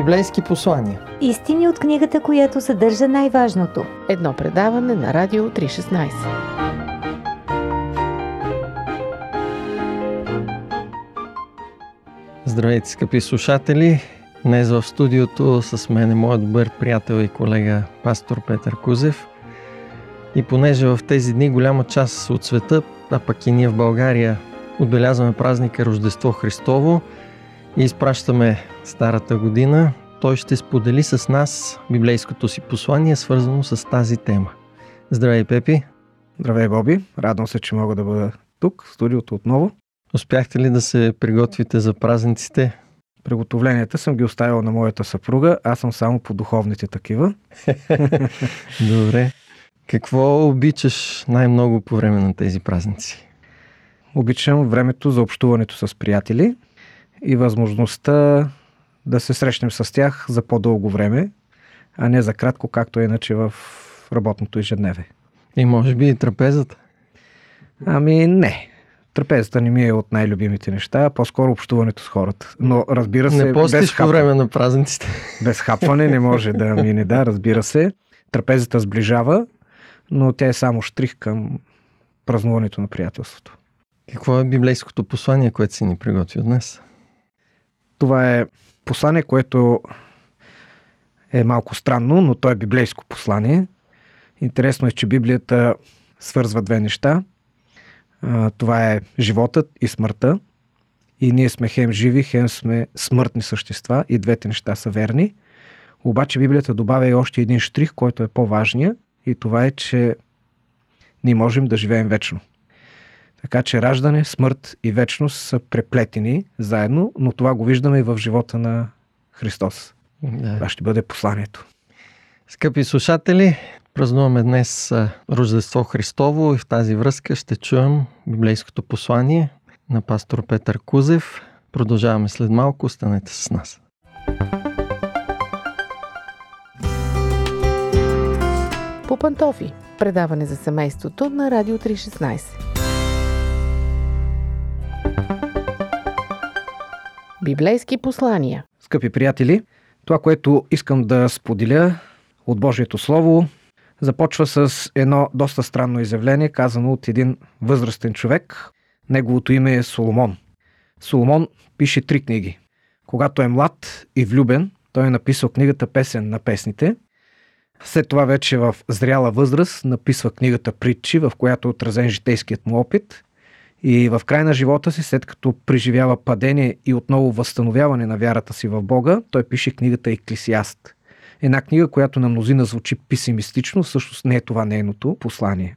Библейски послания. Истини от книгата, която съдържа най-важното. Едно предаване на Радио 316. Здравейте, скъпи слушатели! Днес в студиото с мен е моят добър приятел и колега пастор Петър Кузев. И понеже в тези дни голяма част от света, а пък и ние в България, отбелязваме празника Рождество Христово и изпращаме старата година, той ще сподели с нас библейското си послание, свързано с тази тема. Здравей, Пепи! Здравей, Боби! Радвам се, че мога да бъда тук, в студиото отново. Успяхте ли да се приготвите за празниците? Приготовленията съм ги оставил на моята съпруга, аз съм само по духовните такива. Добре. Какво обичаш най-много по време на тези празници? Обичам времето за общуването с приятели и възможността да се срещнем с тях за по-дълго време, а не за кратко, както е иначе в работното ежедневие. И може би и трапезата? Ами не. Трапезата не ми е от най-любимите неща, по-скоро общуването с хората. Но разбира се, не без по време на празниците. Без хапване не може да мине, да, разбира се. Трапезата сближава, но тя е само штрих към празнуването на приятелството. Какво е библейското послание, което си ни приготвил днес? Това е послание, което е малко странно, но то е библейско послание. Интересно е, че Библията свързва две неща. Това е животът и смъртта. И ние сме хем живи, хем сме смъртни същества и двете неща са верни. Обаче Библията добавя и още един штрих, който е по-важния и това е, че ние можем да живеем вечно. Така че раждане, смърт и вечност са преплетени заедно, но това го виждаме и в живота на Христос. Да. Това ще бъде посланието. Скъпи слушатели, празнуваме днес Рождество Христово и в тази връзка ще чуем библейското послание на пастор Петър Кузев. Продължаваме след малко. Останете с нас. По пантофи. Предаване за семейството на Радио 316. Библейски послания. Скъпи приятели, това, което искам да споделя от Божието Слово, започва с едно доста странно изявление, казано от един възрастен човек. Неговото име е Соломон. Соломон пише три книги. Когато е млад и влюбен, той е написал книгата Песен на песните. След това вече в зряла възраст написва книгата Притчи, в която е отразен житейският му опит. И в край на живота си, след като преживява падение и отново възстановяване на вярата си в Бога, той пише книгата Еклисиаст. Една книга, която на мнозина звучи песимистично, всъщност не е това нейното послание.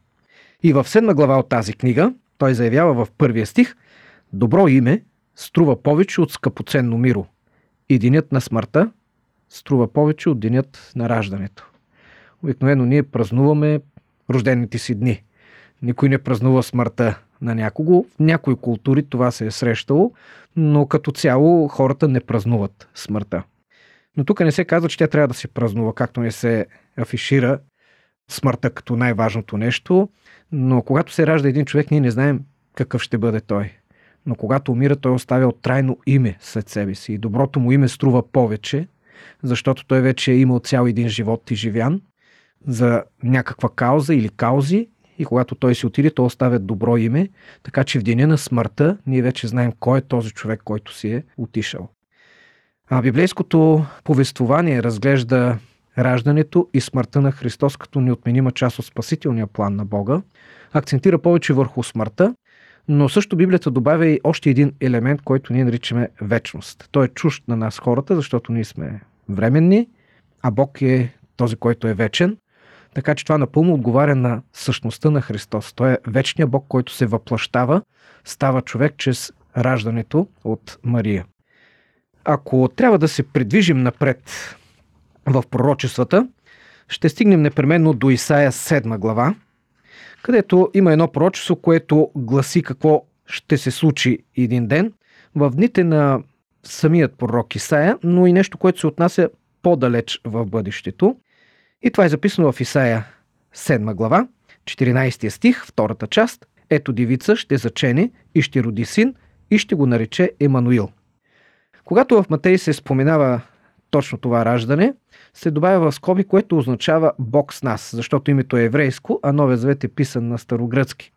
И в седма глава от тази книга той заявява в първия стих Добро име струва повече от скъпоценно миро и денят на смъртта струва повече от денят на раждането. Обикновено ние празнуваме рождените си дни. Никой не празнува смъртта на някого. В някои култури това се е срещало, но като цяло хората не празнуват смъртта. Но тук не се казва, че тя трябва да се празнува, както не се афишира смъртта като най-важното нещо. Но когато се ражда един човек, ние не знаем какъв ще бъде той. Но когато умира, той оставя трайно име след себе си. И доброто му име струва повече, защото той вече е имал цял един живот и живян за някаква кауза или каузи и когато той си отиде, той оставя добро име, така че в деня на смъртта ние вече знаем кой е този човек, който си е отишъл. А библейското повествование разглежда раждането и смъртта на Христос като неотменима част от спасителния план на Бога, акцентира повече върху смъртта, но също Библията добавя и още един елемент, който ние наричаме вечност. Той е чужд на нас хората, защото ние сме временни, а Бог е този, който е вечен. Така че това напълно отговаря на същността на Христос. Той е вечният Бог, който се въплащава, става човек чрез раждането от Мария. Ако трябва да се придвижим напред в пророчествата, ще стигнем непременно до Исаия 7 глава, където има едно пророчество, което гласи какво ще се случи един ден в дните на самият пророк Исаия, но и нещо, което се отнася по-далеч в бъдещето. И това е записано в Исаия 7 глава, 14 стих, втората част. Ето девица ще зачене и ще роди син и ще го нарече Емануил. Когато в Матей се споменава точно това раждане, се добавя в скоби, което означава Бог с нас, защото името е еврейско, а Новия Завет е писан на старогръцки.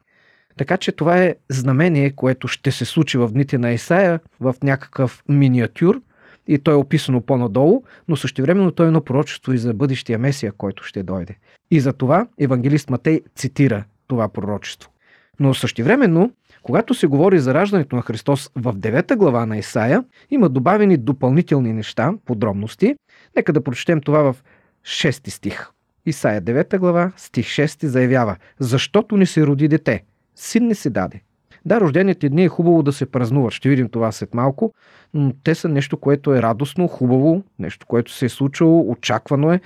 Така че това е знамение, което ще се случи в дните на Исаия в някакъв миниатюр и то е описано по-надолу, но същевременно то е едно пророчество и за бъдещия Месия, който ще дойде. И за това евангелист Матей цитира това пророчество. Но същевременно, когато се говори за раждането на Христос в 9 глава на Исаия, има добавени допълнителни неща, подробности. Нека да прочетем това в 6 стих. Исаия 9 глава, стих 6 заявява Защото не се роди дете, син не се даде. Да, рождените дни е хубаво да се празнуват. Ще видим това след малко, но те са нещо, което е радостно, хубаво, нещо, което се е случило, очаквано е.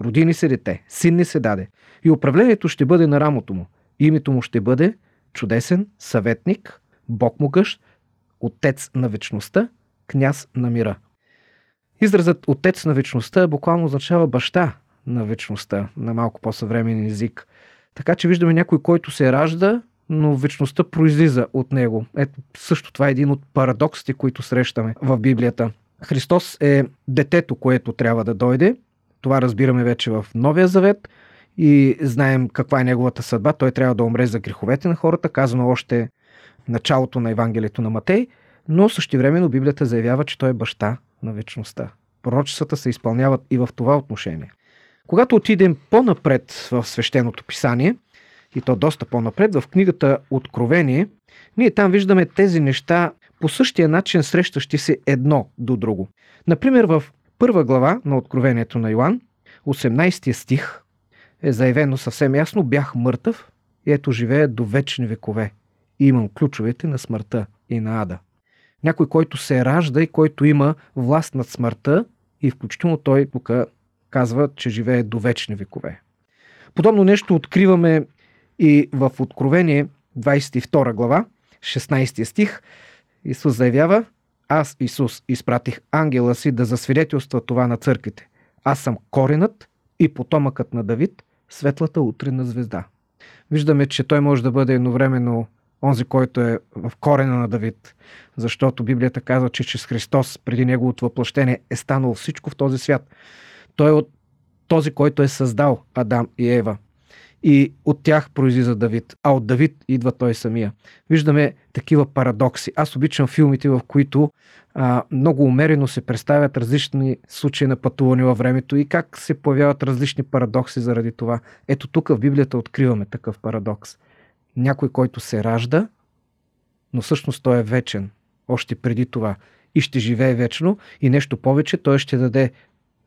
Роди ни се дете, син не се даде. И управлението ще бъде на рамото му. Името му ще бъде чудесен, съветник, Бог могъщ, Отец на вечността, княз на мира. Изразът Отец на вечността буквално означава баща на вечността, на малко по-съвременен език. Така че виждаме някой, който се ражда, но вечността произлиза от него. Ето, също това е един от парадоксите, които срещаме в Библията. Христос е детето, което трябва да дойде. Това разбираме вече в Новия Завет и знаем каква е неговата съдба. Той трябва да умре за греховете на хората, казано още началото на Евангелието на Матей, но същевременно Библията заявява, че той е баща на вечността. Пророчествата се изпълняват и в това отношение. Когато отидем по-напред в свещеното писание, и то доста по-напред, в книгата Откровение, ние там виждаме тези неща по същия начин срещащи се едно до друго. Например, в първа глава на Откровението на Йоанн, 18 стих, е заявено съвсем ясно, бях мъртъв и ето живея до вечни векове. И имам ключовете на смъртта и на ада. Някой, който се ражда и който има власт над смъртта и включително той тук казва, че живее до вечни векове. Подобно нещо откриваме и в Откровение 22 глава, 16 стих, Исус заявява, аз, Исус, изпратих ангела си да засвидетелства това на църквите. Аз съм коренът и потомъкът на Давид, светлата утрена звезда. Виждаме, че той може да бъде едновременно онзи, който е в корена на Давид, защото Библията казва, че чрез Христос, преди неговото въплъщение, е станало всичко в този свят. Той е от този, който е създал Адам и Ева и от тях произлиза Давид, а от Давид идва той самия. Виждаме такива парадокси. Аз обичам филмите, в които а, много умерено се представят различни случаи на пътуване във времето и как се появяват различни парадокси заради това. Ето тук в Библията откриваме такъв парадокс. Някой, който се ражда, но всъщност той е вечен, още преди това, и ще живее вечно, и нещо повече, той ще даде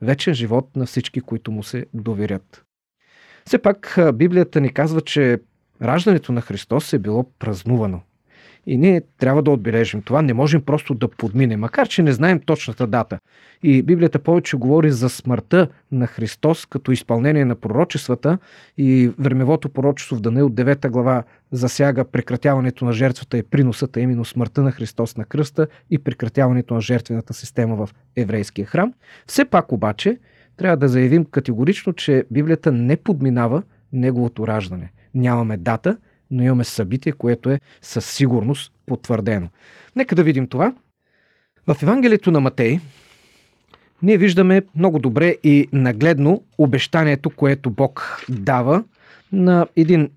вечен живот на всички, които му се доверят. Все пак Библията ни казва, че раждането на Христос е било празнувано. И ние трябва да отбележим това. Не можем просто да подминем, макар че не знаем точната дата. И Библията повече говори за смъртта на Христос като изпълнение на пророчествата и времевото пророчество в Данил 9 глава засяга прекратяването на жертвата и приносата, именно смъртта на Христос на кръста и прекратяването на жертвената система в еврейския храм. Все пак обаче трябва да заявим категорично, че Библията не подминава неговото раждане. Нямаме дата, но имаме събитие, което е със сигурност потвърдено. Нека да видим това. В Евангелието на Матей ние виждаме много добре и нагледно обещанието, което Бог дава на един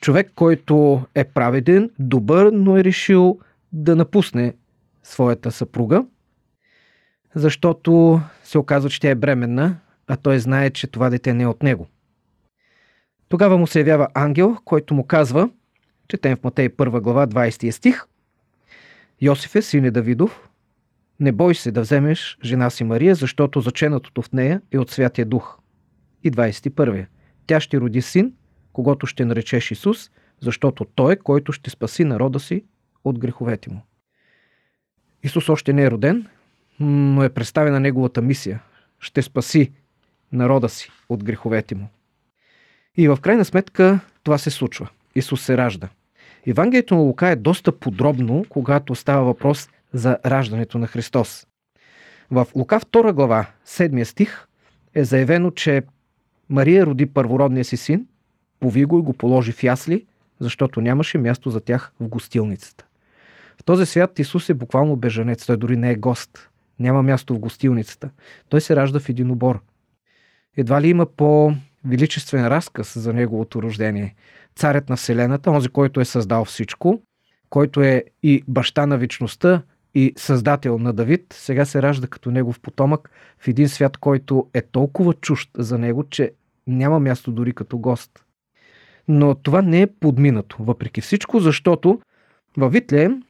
човек, който е праведен, добър, но е решил да напусне своята съпруга – защото се оказва, че тя е бременна, а той знае, че това дете не е от него. Тогава му се явява ангел, който му казва, четем в Матей 1 глава 20 стих, Йосифе, сине Давидов, не бой се да вземеш жена си Мария, защото заченатото в нея е от Святия Дух. И 21. Тя ще роди син, когато ще наречеш Исус, защото Той е, който ще спаси народа си от греховете му. Исус още не е роден, но е представена неговата мисия. Ще спаси народа си от греховете му. И в крайна сметка това се случва. Исус се ражда. Евангелието на Лука е доста подробно, когато става въпрос за раждането на Христос. В Лука 2 глава, 7 стих, е заявено, че Мария роди първородния си син, пови го и го положи в ясли, защото нямаше място за тях в гостилницата. В този свят Исус е буквално бежанец, той дори не е гост Няма място в гостилницата. Той се ражда в един обор. Едва ли има по-величествен разказ за неговото рождение. Царят на Вселената, онзи, който е създал всичко, който е и баща на вечността, и създател на Давид, сега се ражда като негов потомък в един свят, който е толкова чужд за него, че няма място дори като гост. Но това не е подминато, въпреки всичко, защото във Витлеем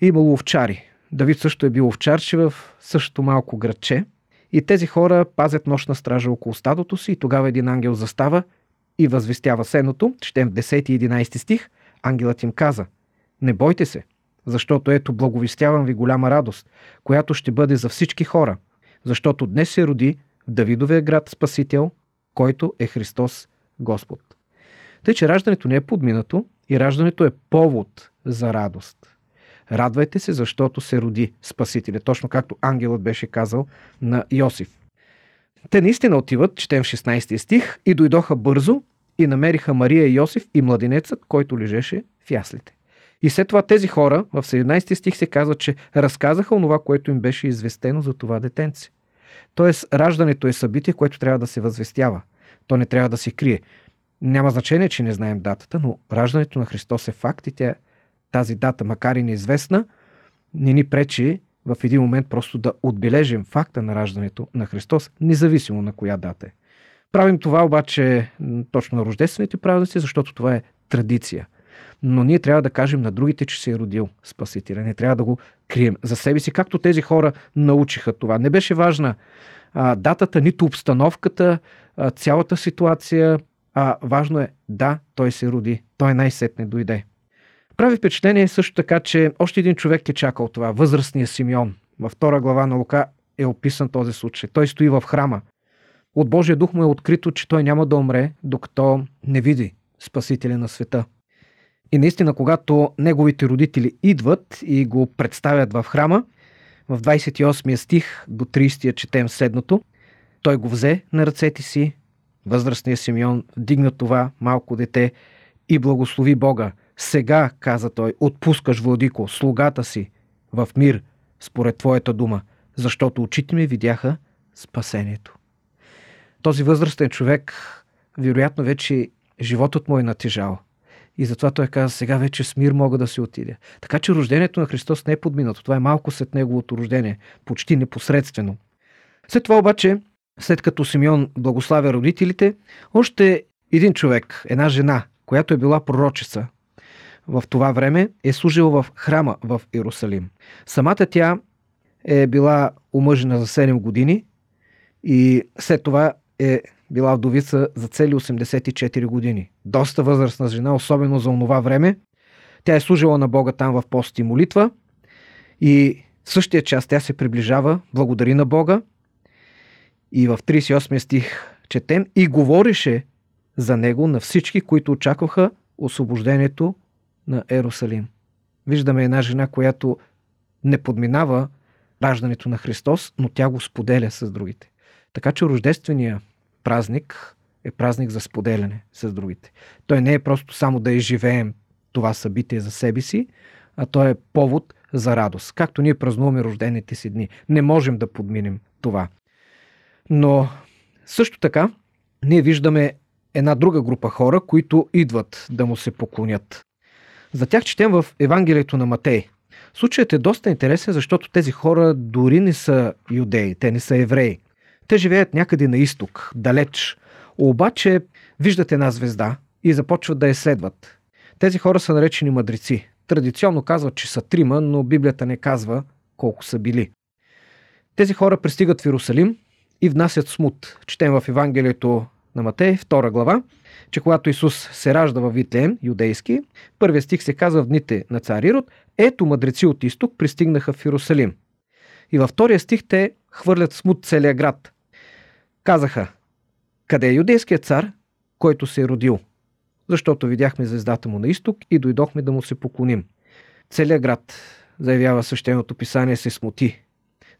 е имало овчари. Давид също е бил овчарче в същото малко градче. И тези хора пазят нощна стража около стадото си и тогава един ангел застава и възвестява сеното. Четем в 10 и 11 стих. Ангелът им каза, не бойте се, защото ето благовестявам ви голяма радост, която ще бъде за всички хора, защото днес се роди Давидовия град Спасител, който е Христос Господ. Тъй, че раждането не е подминато и раждането е повод за радост. Радвайте се, защото се роди Спасителя, точно както ангелът беше казал на Йосиф. Те наистина отиват, четем в 16 стих, и дойдоха бързо и намериха Мария и Йосиф и младенецът, който лежеше в яслите. И след това тези хора, в 17 стих се казва, че разказаха онова, което им беше известено за това детенце. Тоест, раждането е събитие, което трябва да се възвестява. То не трябва да се крие. Няма значение, че не знаем датата, но раждането на Христос е факт и тя, тази дата, макар и неизвестна, не ни пречи в един момент просто да отбележим факта на раждането на Христос, независимо на коя дата е. Правим това обаче точно на рождествените празници, защото това е традиция – но ние трябва да кажем на другите, че се е родил Спасителя. Не трябва да го крием за себе си, както тези хора научиха това. Не беше важна а, датата, нито обстановката, а, цялата ситуация, а важно е, да, той се роди. Той най-сетне дойде. Прави впечатление също така, че още един човек е чакал това. Възрастният Симеон. Във втора глава на Лука е описан този случай. Той стои в храма. От Божия дух му е открито, че той няма да умре, докато не види Спасителя на света. И наистина, когато неговите родители идват и го представят в храма, в 28 стих до 30 четем следното. Той го взе на ръцете си, възрастният Симеон вдигна това малко дете и благослови Бога. Сега, каза той, отпускаш, владико, слугата си в мир, според твоята дума, защото очите ми видяха спасението. Този възрастен човек, вероятно вече животът му е натежал – и затова той каза, сега вече с мир мога да се отиде. Така че рождението на Христос не е подминато. Това е малко след неговото рождение, почти непосредствено. След това обаче, след като Симеон благославя родителите, още един човек, една жена, която е била пророчица, в това време е служила в храма в Иерусалим. Самата тя е била омъжена за 7 години и след това е била вдовица за цели 84 години. Доста възрастна жена, особено за онова време. Тя е служила на Бога там в пост и молитва и в същия час тя се приближава, благодари на Бога и в 38 стих четем и говореше за него на всички, които очакваха освобождението на Ерусалим. Виждаме една жена, която не подминава раждането на Христос, но тя го споделя с другите. Така че рождествения празник е празник за споделяне с другите. Той не е просто само да изживеем това събитие за себе си, а той е повод за радост. Както ние празнуваме рождените си дни. Не можем да подминем това. Но също така ние виждаме една друга група хора, които идват да му се поклонят. За тях четем в Евангелието на Матей. Случаят е доста интересен, защото тези хора дори не са юдеи, те не са евреи. Те живеят някъде на изток, далеч. Обаче виждат една звезда и започват да я следват. Тези хора са наречени мъдреци. Традиционно казват, че са трима, но Библията не казва колко са били. Тези хора пристигат в Иерусалим и внасят смут. Четем в Евангелието на Матей, 2 глава, че когато Исус се ражда в Витлеем, юдейски, първият стих се казва в дните на цар Ирод, ето мъдреци от изток пристигнаха в Иерусалим. И във втория стих те хвърлят смут целия град. Казаха, къде е юдейският цар, който се е родил? Защото видяхме звездата му на изток и дойдохме да му се поклоним. Целият град, заявява същеното писание, се смути,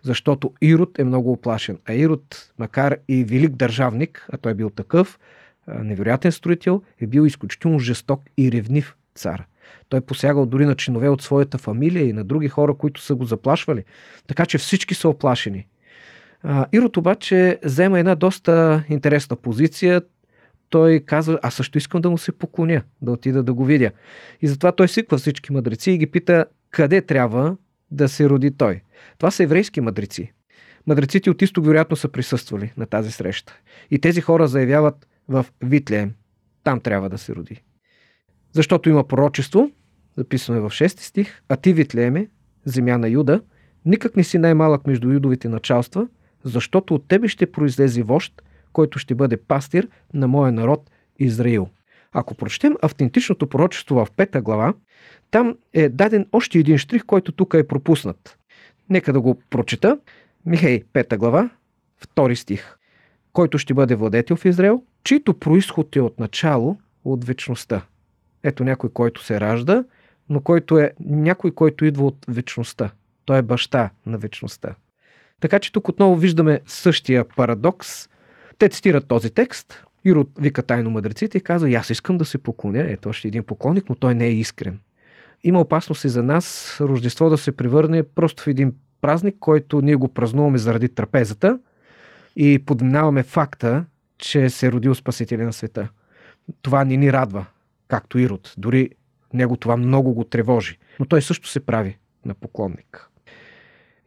защото Ирод е много оплашен. А Ирод, макар и велик държавник, а той е бил такъв, невероятен строител, е бил изключително жесток и ревнив цар. Той е посягал дори на чинове от своята фамилия и на други хора, които са го заплашвали. Така че всички са оплашени. Ирод обаче взема една доста интересна позиция. Той казва, аз също искам да му се поклоня, да отида да го видя. И затова той свиква всички мъдреци и ги пита къде трябва да се роди той. Това са еврейски мъдреци. Мъдреците от изток вероятно са присъствали на тази среща. И тези хора заявяват в Витлеем. Там трябва да се роди. Защото има пророчество, записано е в 6 стих, а ти, Витлееме, земя на Юда, никак не си най-малък между юдовите началства, защото от тебе ще произлезе вожд, който ще бъде пастир на моя народ Израил. Ако прочетем автентичното пророчество в пета глава, там е даден още един штрих, който тук е пропуснат. Нека да го прочета. Михей, пета глава, втори стих. Който ще бъде владетел в Израел, чийто происход е от начало, от вечността. Ето някой, който се ражда, но който е някой, който идва от вечността. Той е баща на вечността. Така че тук отново виждаме същия парадокс. Те цитират този текст. Ирод вика тайно мъдреците и казва, аз искам да се поклоня. Ето още един поклонник, но той не е искрен. Има опасност и за нас Рождество да се превърне просто в един празник, който ние го празнуваме заради трапезата и подминаваме факта, че се е родил Спасителя на света. Това ни ни радва, както Ирод. Дори него това много го тревожи. Но той също се прави на поклонник.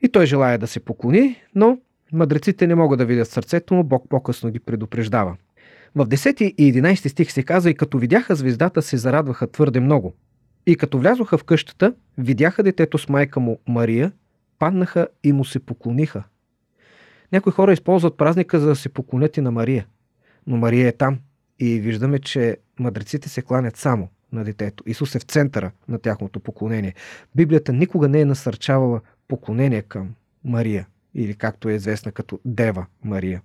И той желая да се поклони, но мъдреците не могат да видят сърцето му, Бог по-късно ги предупреждава. В 10 и 11 стих се казва и като видяха звездата се зарадваха твърде много. И като влязоха в къщата, видяха детето с майка му Мария, паднаха и му се поклониха. Някои хора използват празника за да се поклонят и на Мария. Но Мария е там и виждаме, че мъдреците се кланят само на детето. Исус е в центъра на тяхното поклонение. Библията никога не е насърчавала поклонение към Мария или както е известна като Дева Мария.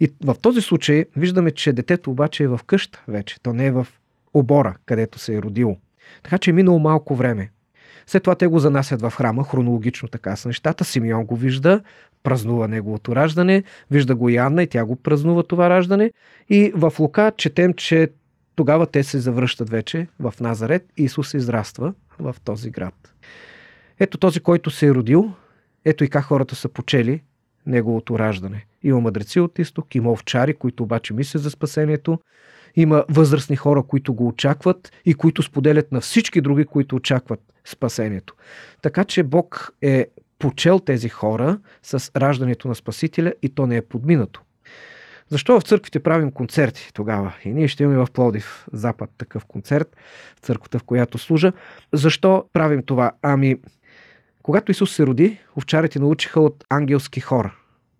И в този случай виждаме, че детето обаче е в къща вече. То не е в обора, където се е родило. Така че е минало малко време. След това те го занасят в храма, хронологично така са нещата. Симеон го вижда, празнува неговото раждане, вижда го Янна и тя го празнува това раждане. И в Лука четем, че тогава те се завръщат вече в Назарет и Исус израства в този град. Ето този, който се е родил, ето и как хората са почели неговото раждане. Има мъдреци от изток, има овчари, които обаче мислят за спасението, има възрастни хора, които го очакват и които споделят на всички други, които очакват спасението. Така че Бог е почел тези хора с раждането на Спасителя и то не е подминато. Защо в църквите правим концерти тогава? И ние ще имаме в Плодив Запад такъв концерт, в църквата, в която служа. Защо правим това? Ами, когато Исус се роди, овчарите научиха от ангелски хор.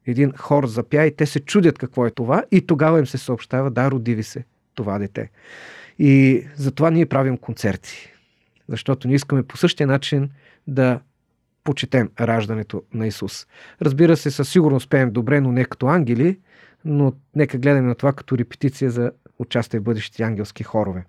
Един хор запя и те се чудят какво е това и тогава им се съобщава, да, роди ви се това дете. И затова ние правим концерти. Защото ние искаме по същия начин да почетем раждането на Исус. Разбира се, със сигурност успеем добре, но не като ангели, но нека гледаме на това като репетиция за участие в бъдещите ангелски хорове.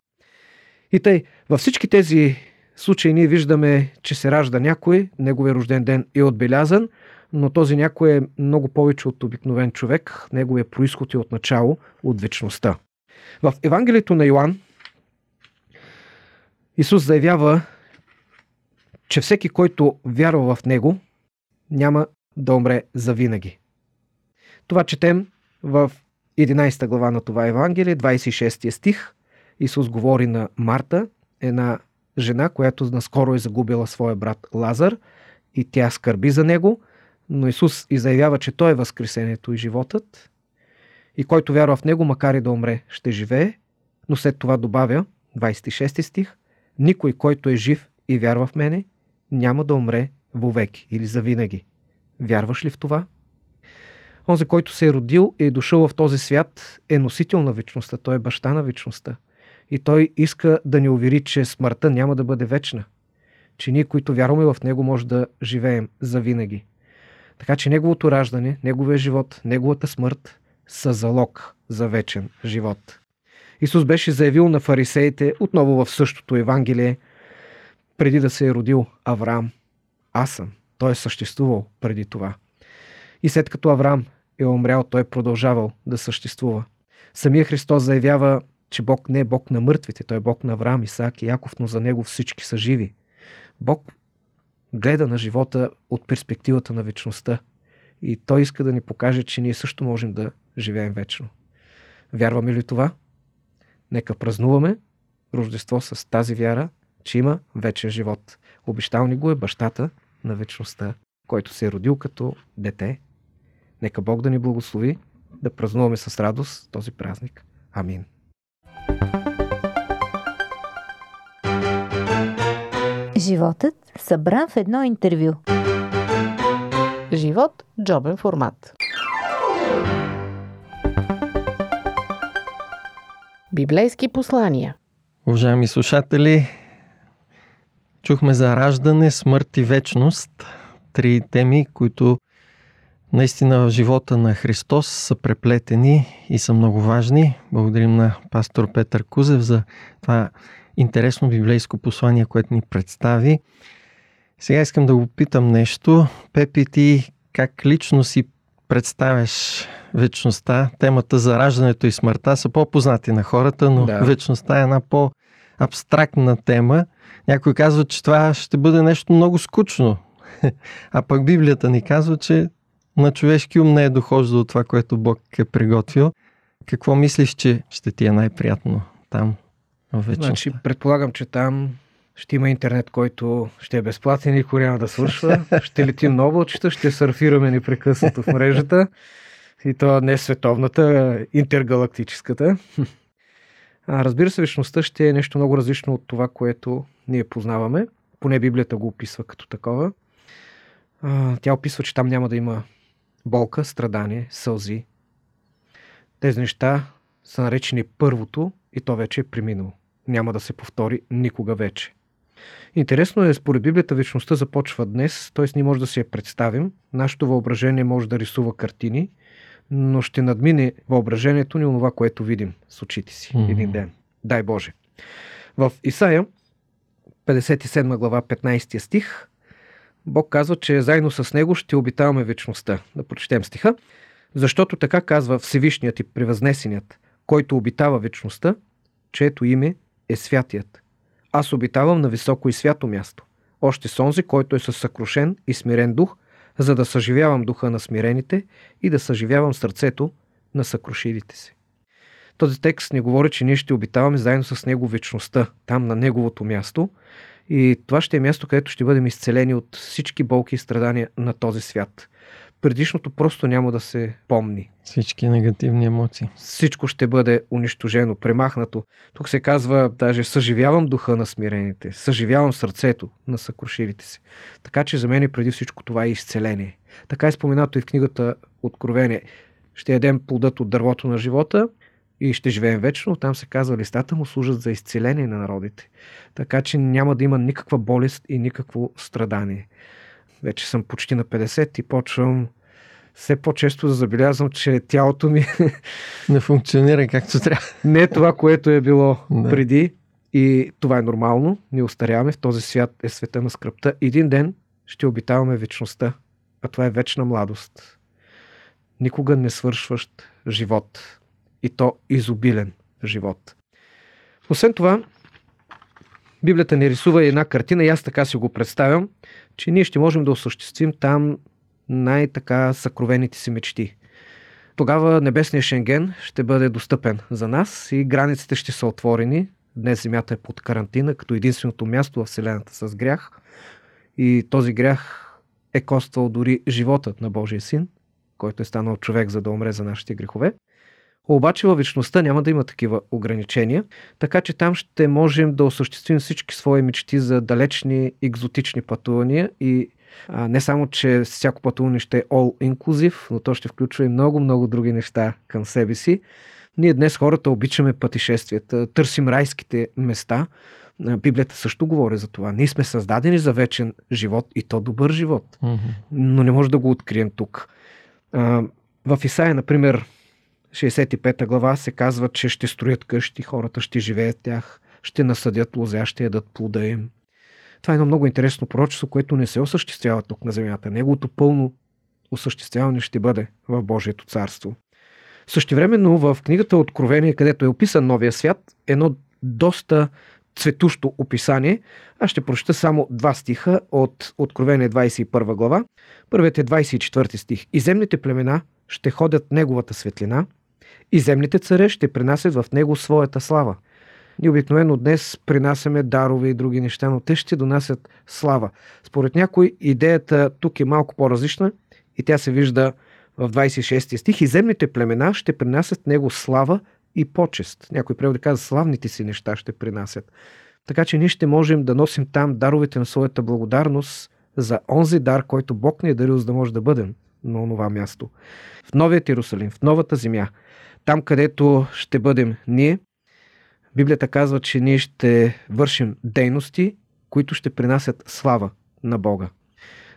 И тъй, във всички тези случаи ние виждаме, че се ражда някой, неговия рожден ден е отбелязан, но този някой е много повече от обикновен човек, неговия происход е от начало, от вечността. В Евангелието на Йоанн Исус заявява, че всеки, който вярва в Него, няма да умре завинаги. Това четем в 11 глава на това Евангелие, 26 стих. Исус говори на Марта, една жена, която наскоро е загубила своя брат Лазар и тя скърби за него, но Исус и заявява, че Той е възкресението и животът и който вярва в Него, макар и да умре, ще живее, но след това добавя, 26 стих, никой, който е жив и вярва в мене, няма да умре вовеки или завинаги. Вярваш ли в това? Онзи, който се е родил и е дошъл в този свят, е носител на вечността. Той е баща на вечността. И той иска да ни увери, че смъртта няма да бъде вечна. Че ние, които вярваме в него, може да живеем завинаги. Така че неговото раждане, неговия живот, неговата смърт са залог за вечен живот. Исус беше заявил на фарисеите, отново в същото Евангелие, преди да се е родил Авраам. Аз съм. Той е съществувал преди това. И след като Авраам е умрял, той е продължавал да съществува. Самия Христос заявява, че Бог не е Бог на мъртвите, Той е Бог на Авраам, Исаак и Яков, но за Него всички са живи. Бог гледа на живота от перспективата на вечността. И Той иска да ни покаже, че ние също можем да живеем вечно. Вярваме ли това? Нека празнуваме Рождество с тази вяра, че има вечен живот. Обещал ни го е бащата на вечността, който се е родил като дете. Нека Бог да ни благослови да празнуваме с радост този празник. Амин. Животът събран в едно интервю. Живот – джобен формат. Библейски послания Уважаеми слушатели, чухме за раждане, смърт и вечност. Три теми, които наистина в живота на Христос са преплетени и са много важни. Благодарим на пастор Петър Кузев за това интересно библейско послание, което ни представи. Сега искам да го питам нещо. Пепи, ти как лично си представяш вечността? Темата за раждането и смъртта са по-познати на хората, но да. вечността е една по-абстрактна тема. Някой казва, че това ще бъде нещо много скучно. А пък Библията ни казва, че на човешки ум не е дохождало това, което Бог е приготвил. Какво мислиш, че ще ти е най-приятно там? Вече. Значи, предполагам, че там ще има интернет, който ще е безплатен, никой няма да свършва. Ще летим на облачета, ще сърфираме непрекъснато в мрежата. И то не световната, интергалактическата. Разбира се, вечността ще е нещо много различно от това, което ние познаваме. Поне Библията го описва като такова. Тя описва, че там няма да има болка, страдание, сълзи. Тези неща са наречени първото и то вече е преминало няма да се повтори никога вече. Интересно е, според Библията вечността започва днес, т.е. ние може да си я представим, нашето въображение може да рисува картини, но ще надмине въображението ни онова, което видим с очите си mm-hmm. един ден. Дай Боже. В Исаия, 57 глава, 15 стих, Бог казва, че заедно с Него ще обитаваме вечността. Да прочетем стиха. Защото така казва Всевишният и превъзнесеният, който обитава вечността, чието име е святият. Аз обитавам на високо и свято място. Още с онзи, който е със съкрушен и смирен дух, за да съживявам духа на смирените и да съживявам сърцето на съкрушилите се. Този текст ни говори, че ние ще обитаваме заедно с Него вечността, там на Неговото място. И това ще е място, където ще бъдем изцелени от всички болки и страдания на този свят предишното просто няма да се помни. Всички негативни емоции. Всичко ще бъде унищожено, премахнато. Тук се казва, даже съживявам духа на смирените, съживявам сърцето на съкрушилите се. Така че за мен преди всичко това е изцеление. Така е споменато и в книгата Откровение. Ще ядем плодът от дървото на живота и ще живеем вечно. Там се казва, листата му служат за изцеление на народите. Така че няма да има никаква болест и никакво страдание вече съм почти на 50 и почвам все по-често да забелязвам, че тялото ми не функционира както трябва. Не е това, което е било да. преди. И това е нормално. Ние остаряваме. В този свят е света на скръпта. Един ден ще обитаваме вечността. А това е вечна младост. Никога не свършващ живот. И то изобилен живот. Освен това, Библията ни рисува една картина и аз така си го представям, че ние ще можем да осъществим там най-така съкровените си мечти. Тогава небесният Шенген ще бъде достъпен за нас и границите ще са отворени. Днес Земята е под карантина, като единственото място в Вселената с грях. И този грях е коствал дори животът на Божия син, който е станал човек, за да умре за нашите грехове. Обаче във вечността няма да има такива ограничения, така че там ще можем да осъществим всички свои мечти за далечни екзотични пътувания и а, не само, че всяко пътуване ще е all inclusive, но то ще включва и много-много други неща към себе си. Ние днес хората обичаме пътешествията, търсим райските места. Библията също говори за това. Ние сме създадени за вечен живот и то добър живот. Mm-hmm. Но не може да го открием тук. А, в Исаия, например, 65 глава се казва, че ще строят къщи, хората ще живеят тях, ще насъдят лозя, ще ядат плода им. Това е едно много интересно пророчество, което не се осъществява тук на земята. Неговото пълно осъществяване ще бъде в Божието царство. Същевременно в книгата Откровение, където е описан новия свят, едно доста цветущо описание. Аз ще прочета само два стиха от Откровение 21 глава. Първият е 24 стих. И земните племена ще ходят неговата светлина, и земните царе ще принасят в него своята слава. Ние обикновено днес принасяме дарове и други неща, но те ще донасят слава. Според някой идеята тук е малко по-различна и тя се вижда в 26 стих. И земните племена ще принасят него слава и почест. Някой преводи казва, славните си неща ще принасят. Така че ние ще можем да носим там даровете на своята благодарност за онзи дар, който Бог ни е дарил, за да може да бъдем на това място. В Новият Иерусалим, в новата земя, там където ще бъдем ние, Библията казва, че ние ще вършим дейности, които ще принасят слава на Бога.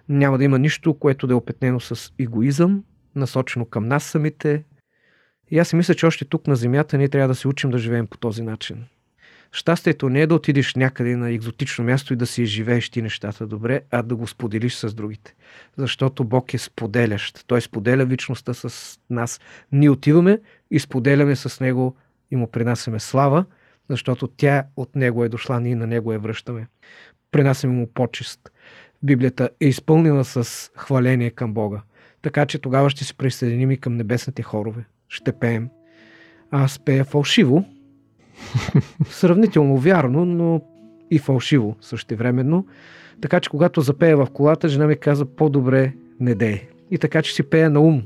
Няма да има нищо, което да е опетнено с егоизъм, насочено към нас самите. И аз си мисля, че още тук на земята ние трябва да се учим да живеем по този начин. Щастието не е да отидеш някъде на екзотично място и да си живееш ти нещата добре, а да го споделиш с другите. Защото Бог е споделящ. Той споделя вечността с нас. Ние отиваме и споделяме с Него и му принасяме слава, защото тя от Него е дошла, ние на Него я връщаме. Принасяме му почест. Библията е изпълнена с хваление към Бога. Така че тогава ще се присъединим и към небесните хорове. Ще пеем. Аз пея фалшиво, сравнително вярно, но и фалшиво същевременно. Така че когато запея в колата, жена ми каза по-добре не дей. И така че си пея на ум.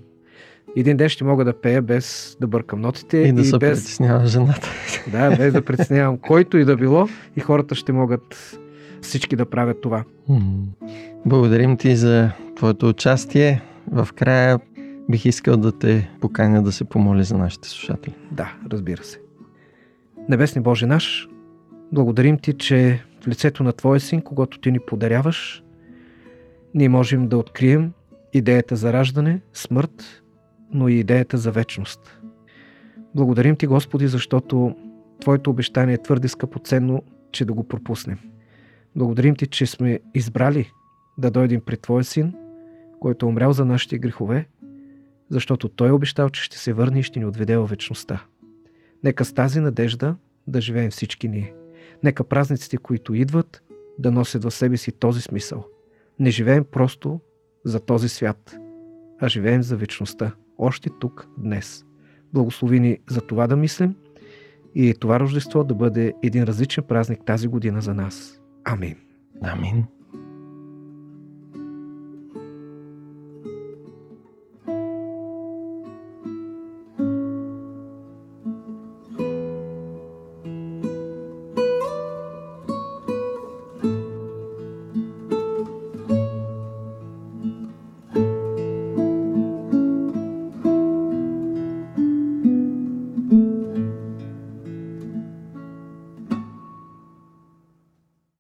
Един ден ще мога да пея без да бъркам нотите. И да и се без... притеснява жената. Да, без да притеснявам който и да било. И хората ще могат всички да правят това. Благодарим ти за твоето участие. В края бих искал да те поканя да се помоли за нашите слушатели. Да, разбира се. Небесни Боже наш, благодарим Ти, че в лицето на Твоя Син, когато Ти ни подаряваш, ние можем да открием идеята за раждане, смърт, но и идеята за вечност. Благодарим Ти, Господи, защото Твоето обещание е твърде скъпоценно, че да го пропуснем. Благодарим Ти, че сме избрали да дойдем при Твоя Син, който е умрял за нашите грехове, защото Той е обещал, че ще се върне и ще ни отведе в вечността. Нека с тази надежда да живеем всички ние. Нека празниците, които идват, да носят в себе си този смисъл. Не живеем просто за този свят, а живеем за вечността, още тук, днес. Благослови ни за това да мислим и това Рождество да бъде един различен празник тази година за нас. Амин. Амин.